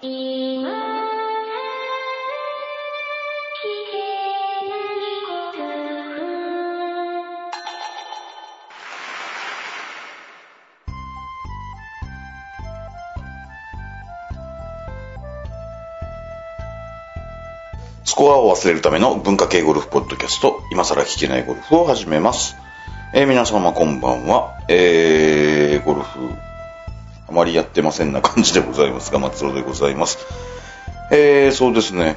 スコアを忘れるための文化系ゴルフポッドキャスト、今更聞けないゴルフを始めます。えー皆様こんばんは。えー、ゴルフ、あまりやってませんな感じでございますが、松尾でございます。えー、そうですね。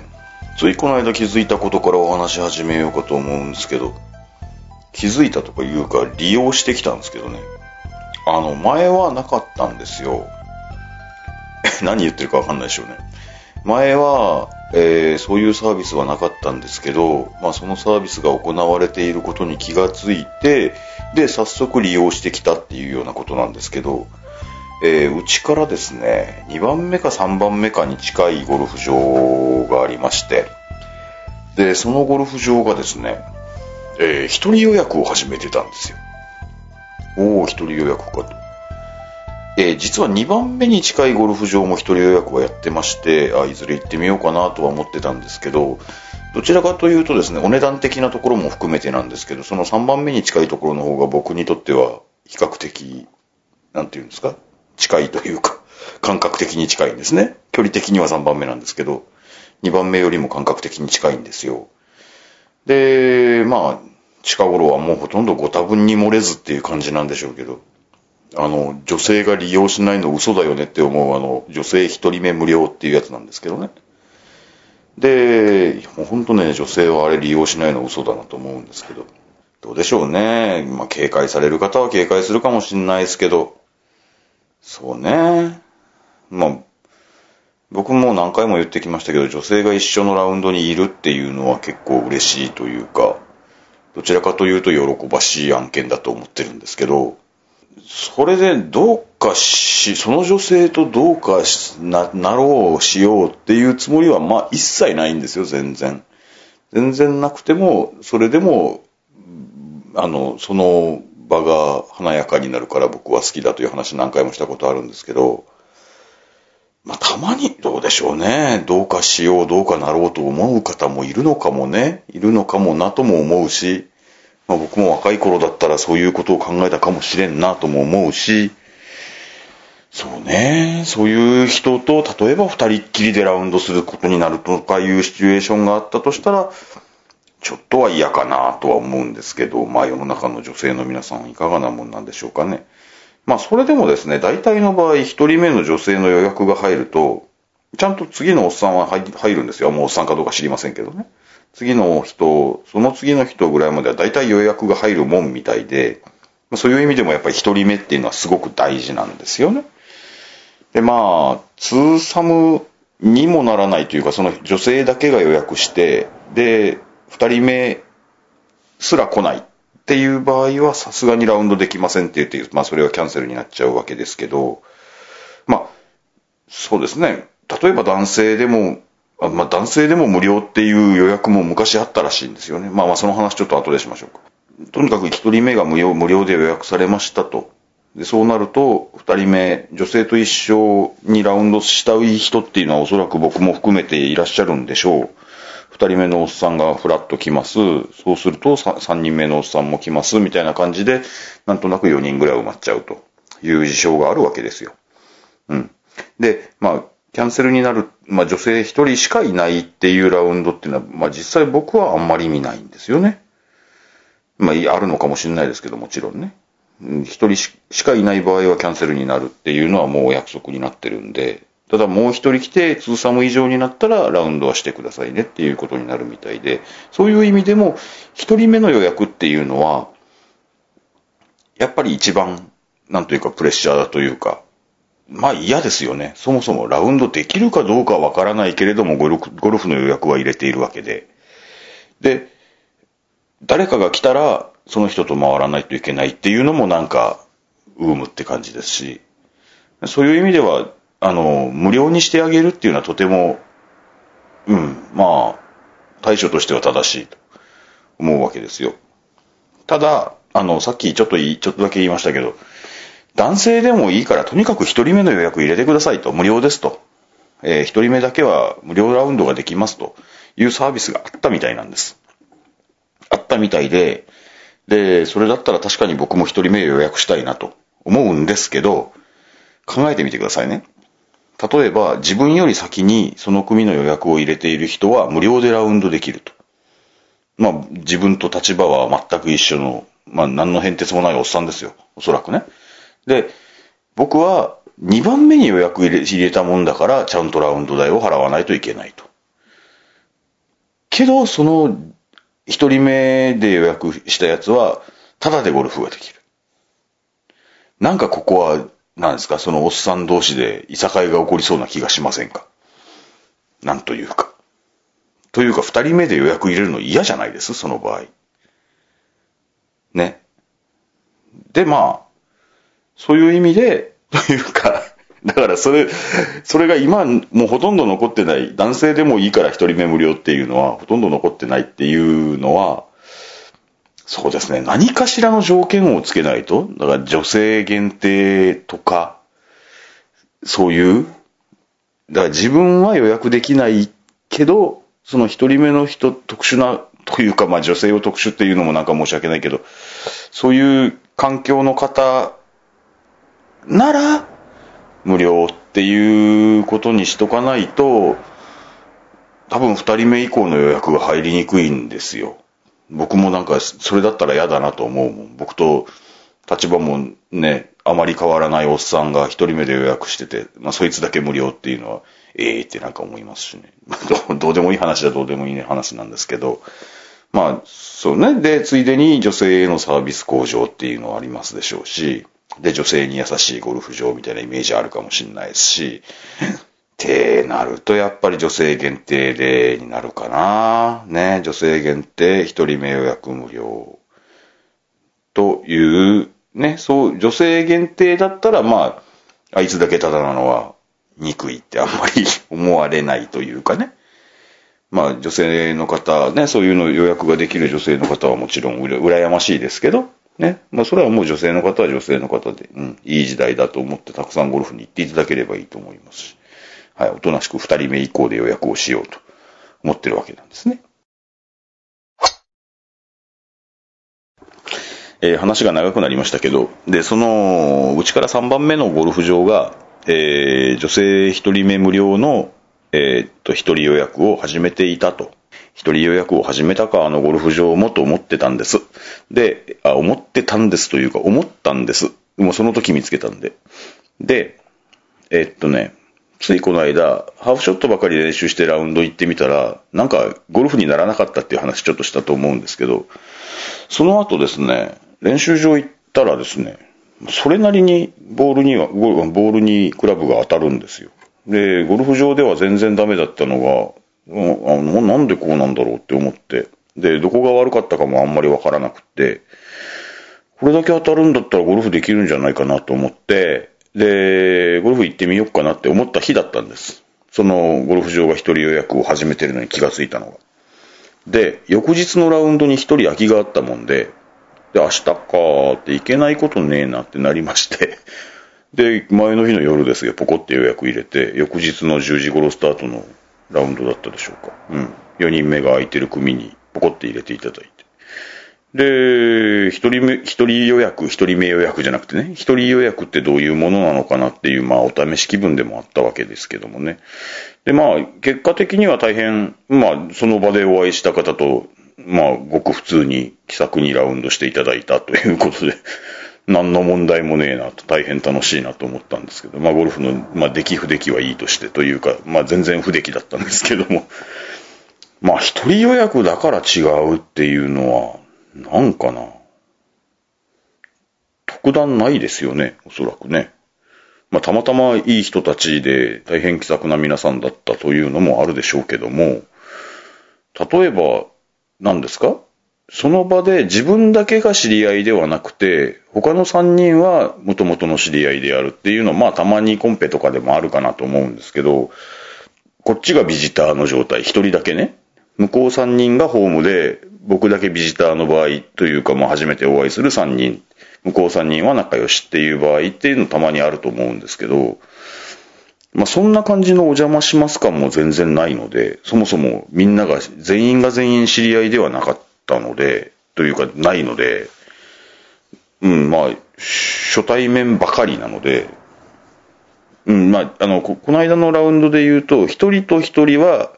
ついこの間気づいたことからお話し始めようかと思うんですけど、気づいたとかいうか利用してきたんですけどね。あの、前はなかったんですよ。何言ってるかわかんないでしょうね。前は、えーそういうサービスはなかったんですけど、まあ、そのサービスが行われていることに気がついて、で、早速利用してきたっていうようなことなんですけど、えーうちからですね、2番目か3番目かに近いゴルフ場がありまして、で、そのゴルフ場がですね、えー一人予約を始めてたんですよ。おー、一人予約かと。えー実は2番目に近いゴルフ場も一人予約はやってまして、あいずれ行ってみようかなとは思ってたんですけど、どちらかというとですね、お値段的なところも含めてなんですけど、その3番目に近いところの方が僕にとっては比較的、なんていうんですか、近いというか、感覚的に近いんですね。距離的には3番目なんですけど、2番目よりも感覚的に近いんですよ。で、まあ、近頃はもうほとんどご多分に漏れずっていう感じなんでしょうけど、あの、女性が利用しないの嘘だよねって思う、あの、女性一人目無料っていうやつなんですけどね。で、もう本当ね、女性はあれ利用しないの嘘だなと思うんですけど、どうでしょうね。まあ、警戒される方は警戒するかもしれないですけど、そうね。まあ、僕も何回も言ってきましたけど、女性が一緒のラウンドにいるっていうのは結構嬉しいというか、どちらかというと喜ばしい案件だと思ってるんですけど、それでどうかし、その女性とどうかしななろう、しようっていうつもりは、まあ一切ないんですよ、全然。全然なくても、それでも、あの、その場が華やかになるから僕は好きだという話何回もしたことあるんですけど、まあたまにどうでしょうね。どうかしよう、どうかなろうと思う方もいるのかもね。いるのかもなとも思うし、まあ、僕も若い頃だったらそういうことを考えたかもしれんなとも思うし、そうね、そういう人と、例えば二人っきりでラウンドすることになるとかいうシチュエーションがあったとしたら、ちょっとは嫌かなとは思うんですけど、まあ世の中の女性の皆さんいかがなもんなんでしょうかね。まあそれでもですね、大体の場合一人目の女性の予約が入ると、ちゃんと次のおっさんは入るんですよ。もうおっさんかどうか知りませんけどね。次の人、その次の人ぐらいまでは大体予約が入るもんみたいで、そういう意味でもやっぱり一人目っていうのはすごく大事なんですよね。で、まあ、ツーサムにもならないというか、その女性だけが予約して、で、二人目すら来ないっていう場合はさすがにラウンドできませんって言って、まあそれはキャンセルになっちゃうわけですけど、まあ、そうですね。例えば男性でも、まあ男性でも無料っていう予約も昔あったらしいんですよね。まあまあその話ちょっと後でしましょうか。とにかく一人目が無料無料で予約されましたと。で、そうなると、二人目、女性と一緒にラウンドしたい人っていうのはおそらく僕も含めていらっしゃるんでしょう。二人目のおっさんがフラッと来ます。そうすると、三人目のおっさんも来ます。みたいな感じで、なんとなく4人ぐらい埋まっちゃうという事象があるわけですよ。うん。で、まあ、キャンセルになる、まあ女性一人しかいないっていうラウンドっていうのは、まあ実際僕はあんまり見ないんですよね。まあ、あるのかもしれないですけど、もちろんね。一人ししかいない場合はキャンセルになるっていうのはもうお約束になってるんで、ただもう一人来て、2サム以上になったらラウンドはしてくださいねっていうことになるみたいで、そういう意味でも、一人目の予約っていうのは、やっぱり一番、なんというかプレッシャーだというか、まあ嫌ですよね。そもそもラウンドできるかどうかわからないけれどもゴルフ、ゴルフの予約は入れているわけで。で、誰かが来たら、その人と回らないといけないっていうのもなんか、ウームって感じですし、そういう意味では、あの、無料にしてあげるっていうのはとても、うん、まあ、対処としては正しいと思うわけですよ。ただ、あの、さっきちょっといい、ちょっとだけ言いましたけど、男性でもいいから、とにかく一人目の予約入れてくださいと、無料ですと。えー一人目だけは無料ラウンドができますというサービスがあったみたいなんです。あったみたいで、で、それだったら確かに僕も一人目予約したいなと思うんですけど、考えてみてくださいね。例えば、自分より先にその組の予約を入れている人は無料でラウンドできると。まあ、自分と立場は全く一緒の、まあ、何の変哲もないおっさんですよ。おそらくね。で、僕は2番目に予約入れ入れたもんだから、ちゃんとラウンド代を払わないといけないと。けど、その、一人目で予約したやつは、ただでゴルフができる。なんかここは、なんですか、そのおっさん同士でいさかいが起こりそうな気がしませんか？なんというか。というか、二人目で予約入れるの嫌じゃないです？その場合。ね。で、まあ、そういう意味で、というか、だからそれ、それが今、もうほとんど残ってない、男性でもいいから一人目無料っていうのは、ほとんど残ってないっていうのは、そうですね、何かしらの条件をつけないと、だから女性限定とか、そういう、だから自分は予約できないけど、その一人目の人、特殊な、というか、まあ女性を特殊っていうのもなんか申し訳ないけど、そういう環境の方なら、無料っていうことにしとかないと、多分二人目以降の予約が入りにくいんですよ。僕もなんか、それだったら嫌だなと思うもん。僕と立場もね、あまり変わらないおっさんが一人目で予約してて、まあそいつだけ無料っていうのは、ええってなんか思いますしね。どうどうでもいい話だどうでもいい話なんですけど、まあ、そうね。で、ついでに女性へのサービス向上っていうのはありますでしょうし、で、女性に優しいゴルフ場みたいなイメージあるかもしれないですし、ってなるとやっぱり女性限定でになるかな。ね、女性限定一人目予約無料という、ね、そう、女性限定だったらまあ、あいつだけただなのは憎いってあんまり 思われないというかね。まあ女性の方、ね、そういうの予約ができる女性の方はもちろんうら羨ましいですけど、ね。まあそれはもう女性の方は女性の方で、うん、いい時代だと思ってたくさんゴルフに行っていただければいいと思いますし、はい、おとなしく二人目以降で予約をしようと思ってるわけなんですね。えー話が長くなりましたけど、で、その、うちから3番目のゴルフ場が、えー女性1人目無料の、えーっと、1人予約を始めていたと。1人予約を始めたか、あのゴルフ場もと思ってたんです。で、あ、思ってたんですというか、思ったんです。もうその時見つけたんで。で、えーっとね、ついこの間、ハーフショットばかり練習してラウンド行ってみたら、なんかゴルフにならなかったっていう話ちょっとしたと思うんですけど、その後ですね、練習場行ったらですね、それなりにボールには、ボールにクラブが当たるんですよ。で、ゴルフ場では全然ダメだったのが、あのなんでこうなんだろうって思って、で、どこが悪かったかもあんまりわからなくて、これだけ当たるんだったらゴルフできるんじゃないかなと思って、で、ゴルフ行ってみようかなって思った日だったんです。そのゴルフ場が一人予約を始めてるのに気がついたのが。で、翌日のラウンドに一人空きがあったもんで、で、明日かーって行けないことねえなってなりまして、で、前の日の夜ですよ、ポコって予約入れて、翌日の10時頃スタートのラウンドだったでしょうか。うん。4人目が空いてる組にポコって入れていただいて。で、一人目、一人予約、一人目予約じゃなくてね、一人予約ってどういうものなのかなっていう、まあ、お試し気分でもあったわけですけどもね。で、まあ、結果的には大変、まあ、その場でお会いした方と、まあ、ごく普通に気さくにラウンドしていただいたということで、何の問題もねえなと、大変楽しいなと思ったんですけど、まあ、ゴルフの、まあ、出来不出来はいいとしてというか、まあ、全然不出来だったんですけども、まあ、一人予約だから違うっていうのは、なんかな。特段ないですよね、おそらくね。まあ、たまたまいい人たちで大変気さくな皆さんだったというのもあるでしょうけども、例えば、何ですか？その場で自分だけが知り合いではなくて、他の3人は元々の知り合いであるっていうのは、まあたまにコンペとかでもあるかなと思うんですけど、こっちがビジターの状態、一人だけね。向こう3人がホームで、僕だけビジターの場合というか、まあ初めてお会いする3人、向こう3人は仲良しっていう場合っていうのたまにあると思うんですけど、まあ、そんな感じのお邪魔します感も全然ないので、そもそもみんなが、全員が全員知り合いではなかったので、というかないので、うん、まあ、初対面ばかりなので、うん、まあ、あの、こ、この間のラウンドで言うと、一人と一人は、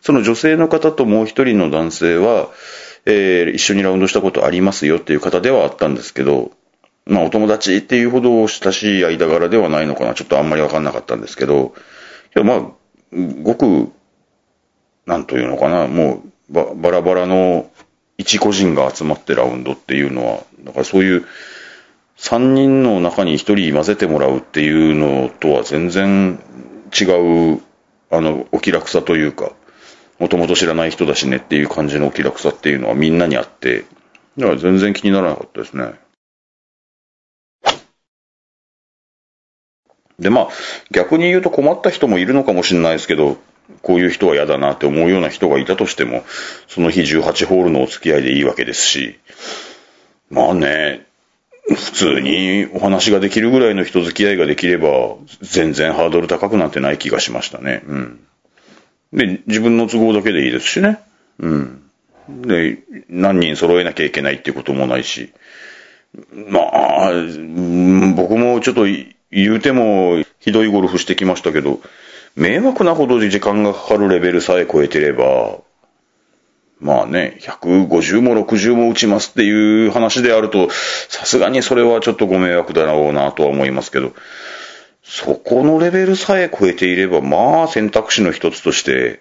その女性の方ともう一人の男性は、えー一緒にラウンドしたことありますよっていう方ではあったんですけど、まあ、お友達っていうほど親しい間柄ではないのかな。ちょっとあんまりわかんなかったんですけど、けどまあ、ごく、なんというのかな、もう、ば、バラバラの一個人が集まってラウンドっていうのは、だからそういう、三人の中に一人混ぜてもらうっていうのとは全然違う、あの、お気楽さというか、もともと知らない人だしねっていう感じの気楽さっていうのはみんなにあって、だから全然気にならなかったですね。で、まあ、逆に言うと困った人もいるのかもしれないですけど、こういう人は嫌だなって思うような人がいたとしても、その日18ホールのお付き合いでいいわけですし、まあね、普通にお話ができるぐらいの人付き合いができれば、全然ハードル高くなんてない気がしましたね。うん。で、自分の都合だけでいいですしね。うん。で、何人揃えなきゃいけないってこともないし。まあ、僕もちょっと言うてもひどいゴルフしてきましたけど、迷惑なほど時間がかかるレベルさえ超えてれば、まあね、150も60も打ちますっていう話であると、さすがにそれはちょっとご迷惑だろうなとは思いますけど、そこのレベルさえ超えていれば、まあ選択肢の一つとして、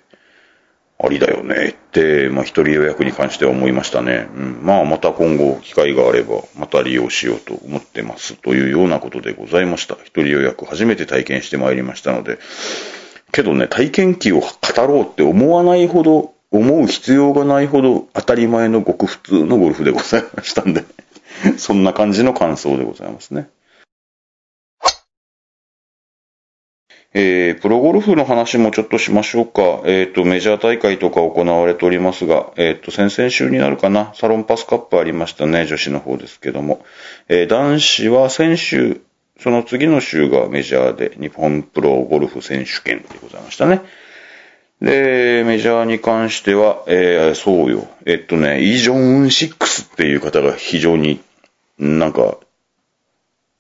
ありだよねって、まあ一人予約に関しては思いましたね。うん、まあまた今後機会があれば、また利用しようと思ってます。というようなことでございました。一人予約初めて体験してまいりましたので、けどね、体験記を語ろうって思わないほど、思う必要がないほど当たり前のごく普通のゴルフでございましたんで、そんな感じの感想でございますね。えー、プロゴルフの話もちょっとしましょうか。えっ、と、メジャー大会とか行われておりますが、えっ、と、先々週になるかな、サロンパスカップありましたね、女子の方ですけども。えー男子は先週、その次の週がメジャーで日本プロゴルフ選手権でございましたね。で、メジャーに関しては、えーそうよ。えっとね、イ・ジョンウン6っていう方が非常になんか、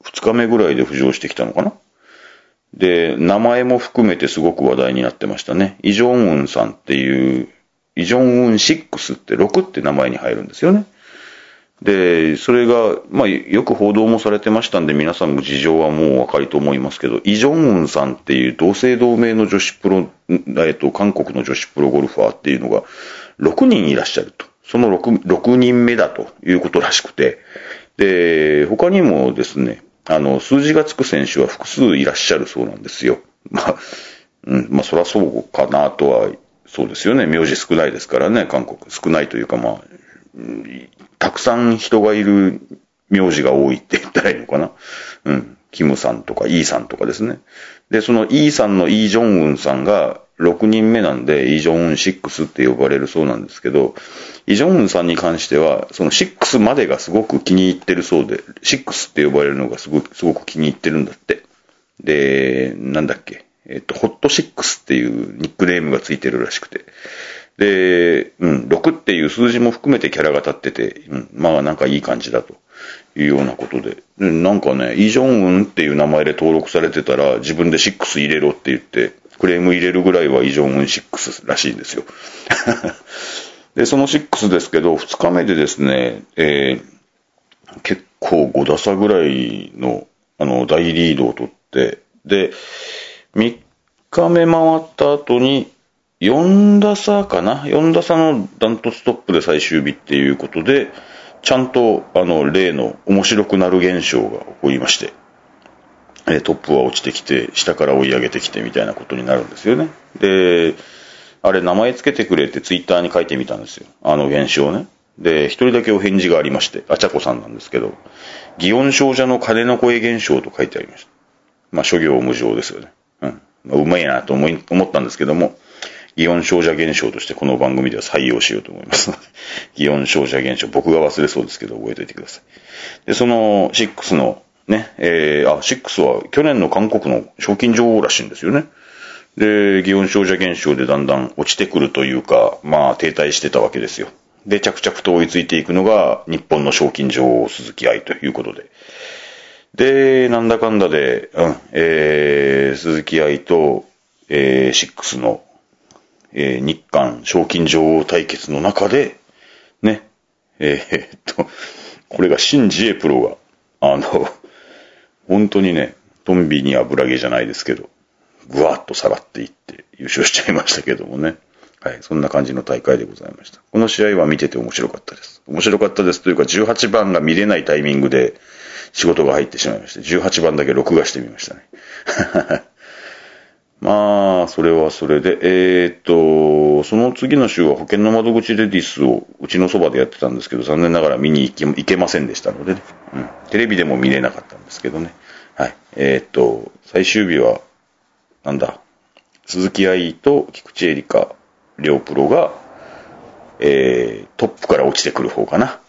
2日目ぐらいで浮上してきたのかな？で、名前も含めてすごく話題になってましたね。イ・ジョンウンさんっていう、イ・ジョンウン6って6って名前に入るんですよね。で、それが、まあ、よく報道もされてましたんで、皆さんも事情はもうお分かりと思いますけど、イ・ジョンウンさんっていう同姓同名の女子プロ、えっと、韓国の女子プロゴルファーっていうのが6人いらっしゃると。その 6, 6人目だということらしくて、で、他にもですね、あの、数字がつく選手は複数いらっしゃるそうなんですよ。まあ、うん、まあ、そらそうかなとは、そうですよね。名字少ないですからね、韓国。少ないというか、まあ、うんたくさん人がいる名字が多いって言ったらいいのかな。うん。キムさんとかイーさんとかですね。で、そのイーさんのイー・ジョンウンさんが6人目なんで、イ・ジョンウン6って呼ばれるそうなんですけど、イ・ジョンウンさんに関しては、その6までがすごく気に入ってるそうで、6って呼ばれるのがすごく、すごく気に入ってるんだって。で、なんだっけ。えっと、ホット6っていうニックネームがついてるらしくて。で、うん、6っていう数字も含めてキャラが立ってて、うん、まあなんかいい感じだというようなことで。でなんかね、イ・ジョンウンっていう名前で登録されてたら、自分で6入れろって言って、クレーム入れるぐらいはイ・ジョンウン6らしいんですよ。で、その6ですけど、2日目でですね、えー結構5打差ぐらいの、あの、大リードを取って、で、3日目回った後に、4打差かな ?4 打差のダントツトップで最終日っていうことで、ちゃんと、あの、例の面白くなる現象が起こりまして、えトップは落ちてきて、下から追い上げてきてみたいなことになるんですよね。で、あれ名前つけてくれってツイッターに書いてみたんですよ。あの現象ね。で、一人だけお返事がありまして、あちゃこさんなんですけど、祇園少女の鐘の声現象と書いてありました。まあ、諸行無常ですよね。うん。うまいなと思い、思ったんですけども、祇園少女現象としてこの番組では採用しようと思いますので、祇園少女現象、僕が忘れそうですけど覚えておいてください。で、その6のね、えー、あ、6は去年の韓国の賞金女王らしいんですよね。で、祇園少女現象でだんだん落ちてくるというか、まあ停滞してたわけですよ。で、着々と追いついていくのが日本の賞金女王鈴木愛ということで。で、なんだかんだで、うん、えー、鈴木愛と、えー、シックスの、えー、日韓賞金女王対決の中で、ね、えー、っと、これが新自衛プロが、あの、本当にね、トンビに油揚げじゃないですけど、ぐわっと下がっていって優勝しちゃいましたけどもね。はい、そんな感じの大会でございました。この試合は見てて面白かったです。面白かったですというか、18番が見れないタイミングで仕事が入ってしまいまして、18番だけ録画してみましたね。まあ、それはそれで、えー、っと、その次の週は保険の窓口レディスをうちのそばでやってたんですけど、残念ながら見に行け行けませんでしたのでね、うん。テレビでも見れなかったんですけどね。はい。えー、っと、最終日は、なんだ、鈴木愛と菊池絵里香、両プロが、えー、トップから落ちてくる方かな。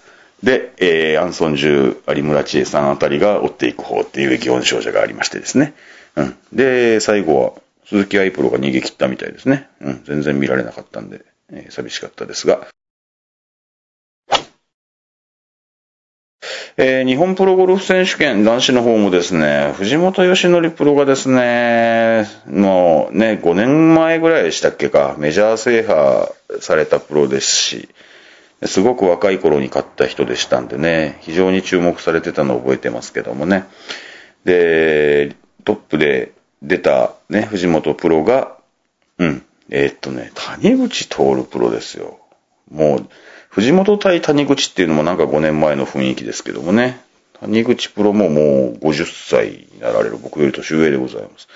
で、えー、アンソンジュ、有村千恵さんあたりが追っていく方っていう祇園少女がありましてですね。うん。で、最後は、鈴木愛プロが逃げ切ったみたいですね。うん。全然見られなかったんで、えー、寂しかったですが。えー、日本プロゴルフ選手権男子の方もですね、藤本義則プロがですね、もうね、5年前ぐらいでしたっけか、メジャー制覇されたプロですし、すごく若い頃に勝った人でしたんでね、非常に注目されてたのを覚えてますけどもね。で、トップで出たね、藤本プロが、うん、えー、っとね、谷口徹プロですよ。もう、藤本対谷口っていうのもなんか5年前の雰囲気ですけどもね。谷口プロももう50歳になられる僕より年上でございます。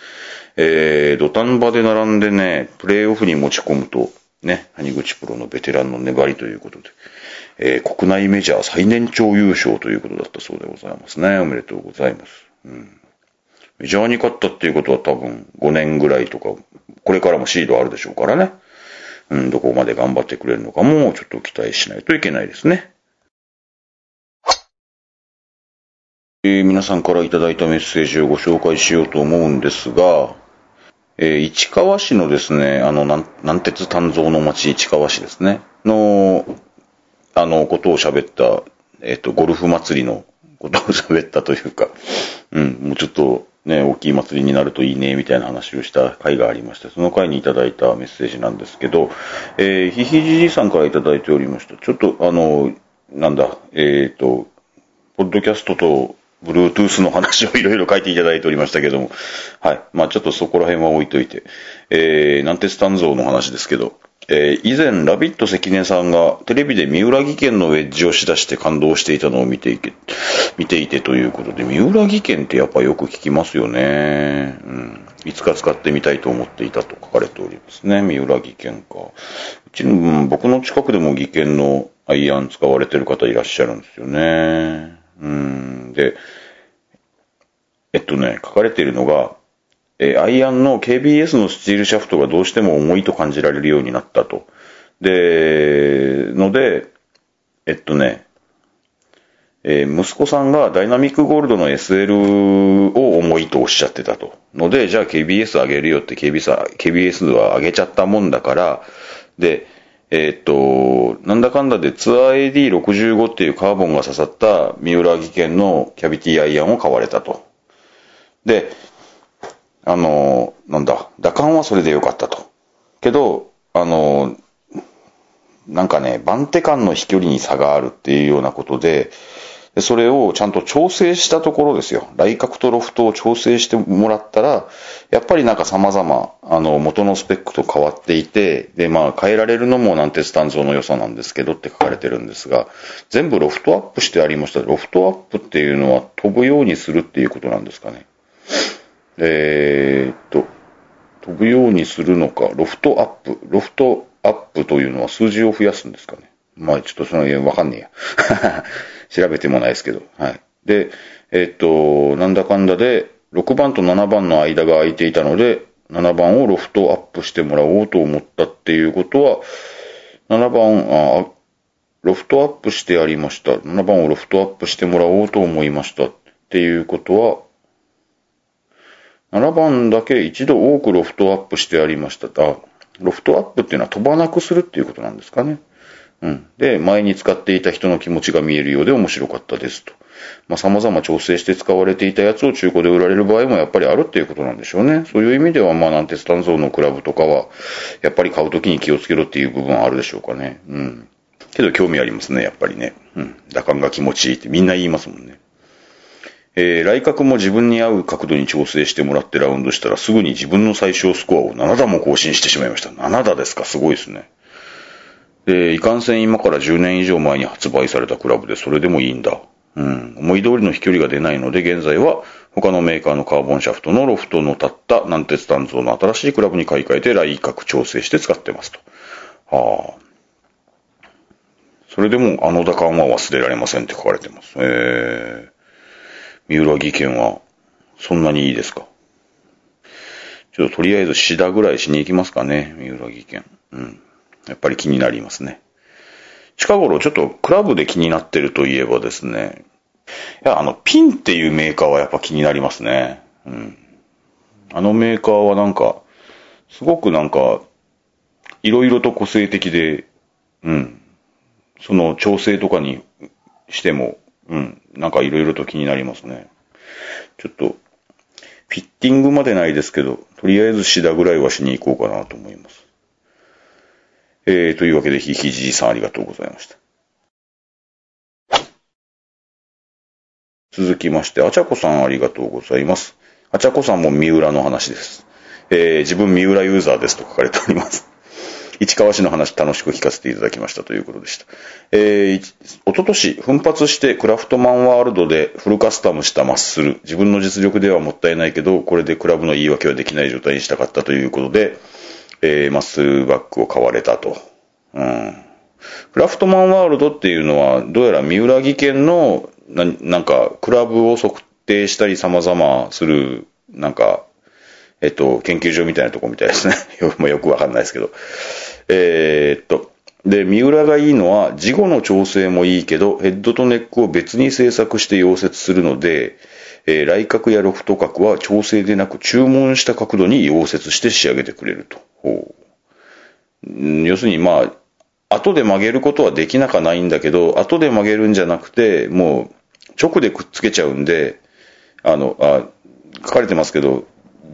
えー、土壇場で並んでね、プレイオフに持ち込むと、ね、谷口プロのベテランの粘りということで、えー、国内メジャー最年長優勝ということだったそうでございますね。おめでとうございます。うん。メジャーに勝ったっていうことは多分5年ぐらいとか、これからもシードあるでしょうからね。うん、どこまで頑張ってくれるのかもちょっと期待しないといけないですね。えー、皆さんからいただいたメッセージをご紹介しようと思うんですが、えー、市川市のですね、あの、南鉄丹蔵の町市川市ですね、の、あの、ことを喋った、えっ、ー、と、ゴルフ祭りのことを喋ったというか、うん、もうちょっと、ね、大きい祭りになるといいね、みたいな話をした回がありまして、その回にいただいたメッセージなんですけど、えー、ひひじじさんからいただいておりました。ちょっと、あの、なんだ、えっ、ー、と、ポッドキャストと、Bluetooth の話をいろいろ書いていただいておりましたけども、はい。まあちょっとそこら辺は置いといて、えー、なんてスタンゾーの話ですけど、えー、以前、ラビット関根さんがテレビで三浦技研のウェッジをしだして感動していたのを見ていて、見ていてということで、三浦技研ってやっぱよく聞きますよね。うん。いつか使ってみたいと思っていたと書かれておりますね。三浦技研か。うちの、うん、僕の近くでも技研のアイアン使われてる方いらっしゃるんですよね。うん。で、えっとね、書かれているのが、えー、アイアンの KBS のスチールシャフトがどうしても重いと感じられるようになったと。で、ので、えっとね、えー、息子さんがダイナミックゴールドの SL を重いとおっしゃってたと。ので、じゃあ KBS 上げるよって KBS, KBS は上げちゃったもんだから、で、えー、っと、なんだかんだでツアー AD65 っていうカーボンが刺さった三浦技研のキャビティアイアンを買われたと。で、あの、なんだ、打感はそれでよかったと。けど、あの、なんかね、番手間の飛距離に差があるっていうようなことで、それをちゃんと調整したところですよ。来角とロフトを調整してもらったら、やっぱりなんか様々、あの、元のスペックと変わっていて、で、まあ、変えられるのもなんてスタンゾーの良さなんですけどって書かれてるんですが、全部ロフトアップしてありました。ロフトアップっていうのは飛ぶようにするっていうことなんですかね。えー、っと、飛ぶようにするのか、ロフトアップ。ロフトアップというのは数字を増やすんですかね。まあ、ちょっとその辺わかんねえや。調べてもないですけど。はい。で、え、っと、なんだかんだで、6番と7番の間が空いていたので、7番をロフトアップしてもらおうと思ったっていうことは、7番、あ、ロフトアップしてやりました。7番をロフトアップしてもらおうと思いました。っていうことは、7番だけ一度多くロフトアップしてありました。あ、ロフトアップっていうのは飛ばなくするっていうことなんですかね。うん。で、前に使っていた人の気持ちが見えるようで面白かったですと。まあ、様々調整して使われていたやつを中古で売られる場合もやっぱりあるっていうことなんでしょうね。そういう意味では、まあ、なんてスタンゾーのクラブとかは、やっぱり買うときに気をつけろっていう部分はあるでしょうかね。うん。けど興味ありますね、やっぱりね。うん。打感が気持ちいいってみんな言いますもんね。えー、来角も自分に合う角度に調整してもらってラウンドしたらすぐに自分の最小スコアを7打も更新してしまいました。7打ですか、すごいですね。で、いかんせん今から10年以上前に発売されたクラブでそれでもいいんだ。うん。思い通りの飛距離が出ないので、現在は他のメーカーのカーボンシャフトのロフトの立った軟鉄炭造の新しいクラブに買い替えて来角調整して使ってますと。はあ。それでもあの打感は忘れられませんって書かれてます。えー、三浦技研はそんなにいいですか？ちょっととりあえずシダぐらいしに行きますかね、三浦技研。うん。やっぱり気になりますね。近頃ちょっとクラブで気になってるといえばですね、いや、あの、ピンっていうメーカーはやっぱ気になりますね。うん。あのメーカーはなんか、すごくなんか、いろいろと個性的で、うん。その調整とかにしても、うん。なんかいろいろと気になりますね。ちょっと、フィッティングまでないですけど、とりあえずシダぐらいはしに行こうかなと思います。えー、というわけで、ひひじいさんありがとうございました。続きまして、あちゃこさんありがとうございます。あちゃこさんも三浦の話です。えー、自分三浦ユーザーですと書かれております。市川市の話楽しく聞かせていただきましたということでした。えー、おととし奮発してクラフトマンワールドでフルカスタムしたマッスル。自分の実力ではもったいないけど、これでクラブの言い訳はできない状態にしたかったということで、えー、マッスルバッグを買われたと。うん。クラフトマンワールドっていうのは、どうやら三浦技研の、ななんか、クラブを測定したり様々する、なんか、えっと、研究所みたいなとこみたいですね。よよくわかんないですけど。えーっと、で、三浦がいいのは、事後の調整もいいけど、ヘッドとネックを別に製作して溶接するので、えー、来角やロフト角は調整でなく注文した角度に溶接して仕上げてくれると。ほう要するに、まあ、後で曲げることはできなかないんだけど、後で曲げるんじゃなくて、もう、直でくっつけちゃうんで、あの、あ、書かれてますけど、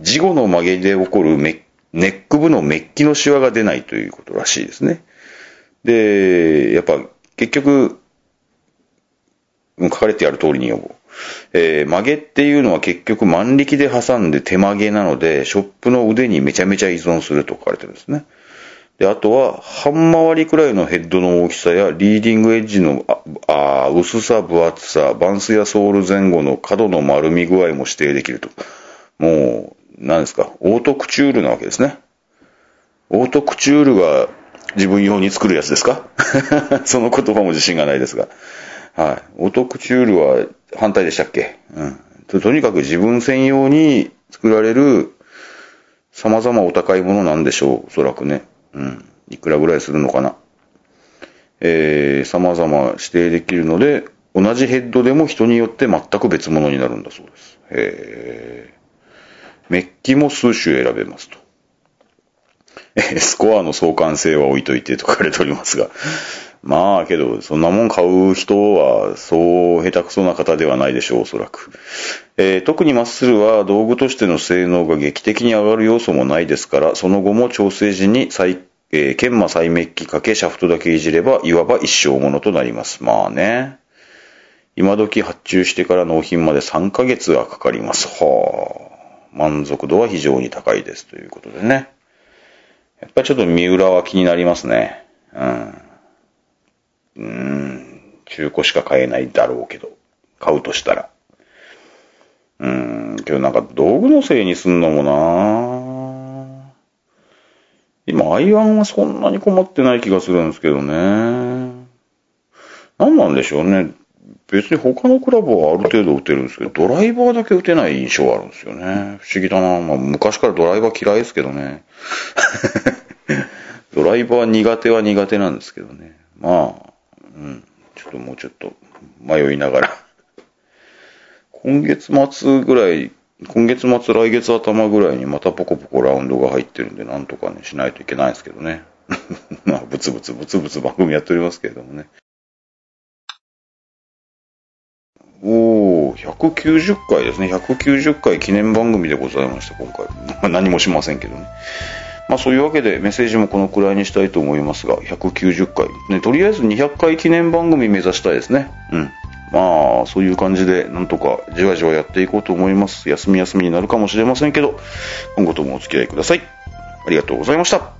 事後の曲げで起こるメネック部のメッキのシワが出ないということらしいですね。で、やっぱ結局、書かれてある通りに呼ぼう。えー曲げっていうのは結局万力で挟んで手曲げなので、ショップの腕にめちゃめちゃ依存すると書かれてるんですね。で、あとは、半回りくらいのヘッドの大きさや、リーディングエッジのああ薄さ、分厚さ、バンスやソール前後の角の丸み具合も指定できると。もう、何ですか、オートクチュールなわけですね。オートクチュールが自分用に作るやつですか？その言葉も自信がないですが。はい。オートクチュールは反対でしたっけ？うんと。とにかく自分専用に作られる様々お高いものなんでしょう、おそらくね。うん。いくらぐらいするのかな。えー、様々指定できるので、同じヘッドでも人によって全く別物になるんだそうです。へー。メッキも数種選べますと。えスコアの相関性は置いといてと書かれておりますが。まあけど、そんなもん買う人は、そう下手くそな方ではないでしょう、おそらく。えー特にマッスルは道具としての性能が劇的に上がる要素もないですから、その後も調整時に再、えー研磨再メッキかけシャフトだけいじれば、いわば一生ものとなります。まあね。今時発注してから納品まで3ヶ月はかかります。はあ。満足度は非常に高いです。ということでね。やっぱりちょっと三浦は気になりますね。うん。うん。中古しか買えないだろうけど。買うとしたら。うん。けどなんか道具のせいにすんのもな今、アイアンはそんなに困ってない気がするんですけどね。何なんでしょうね。別に他のクラブはある程度打てるんですけど、ドライバーだけ打てない印象があるんですよね。不思議だな。まあ、昔からドライバー嫌いですけどね。ドライバー苦手は苦手なんですけどね。まあ、うん。ちょっともうちょっと迷いながら。今月末ぐらい、今月末、来月頭ぐらいにまたポコポコラウンドが入ってるんで、なんとかね、しないといけないですけどね。まあ、ブツブツブツブツ番組やっておりますけれどもね。おー、190回ですね。190回記念番組でございました、今回。ま、何もしませんけどね。まあそういうわけでメッセージもこのくらいにしたいと思いますが、190回。ね、とりあえず200回記念番組目指したいですね。うん。まあ、そういう感じで、なんとかじわじわやっていこうと思います。休み休みになるかもしれませんけど、今後ともお付き合いください。ありがとうございました。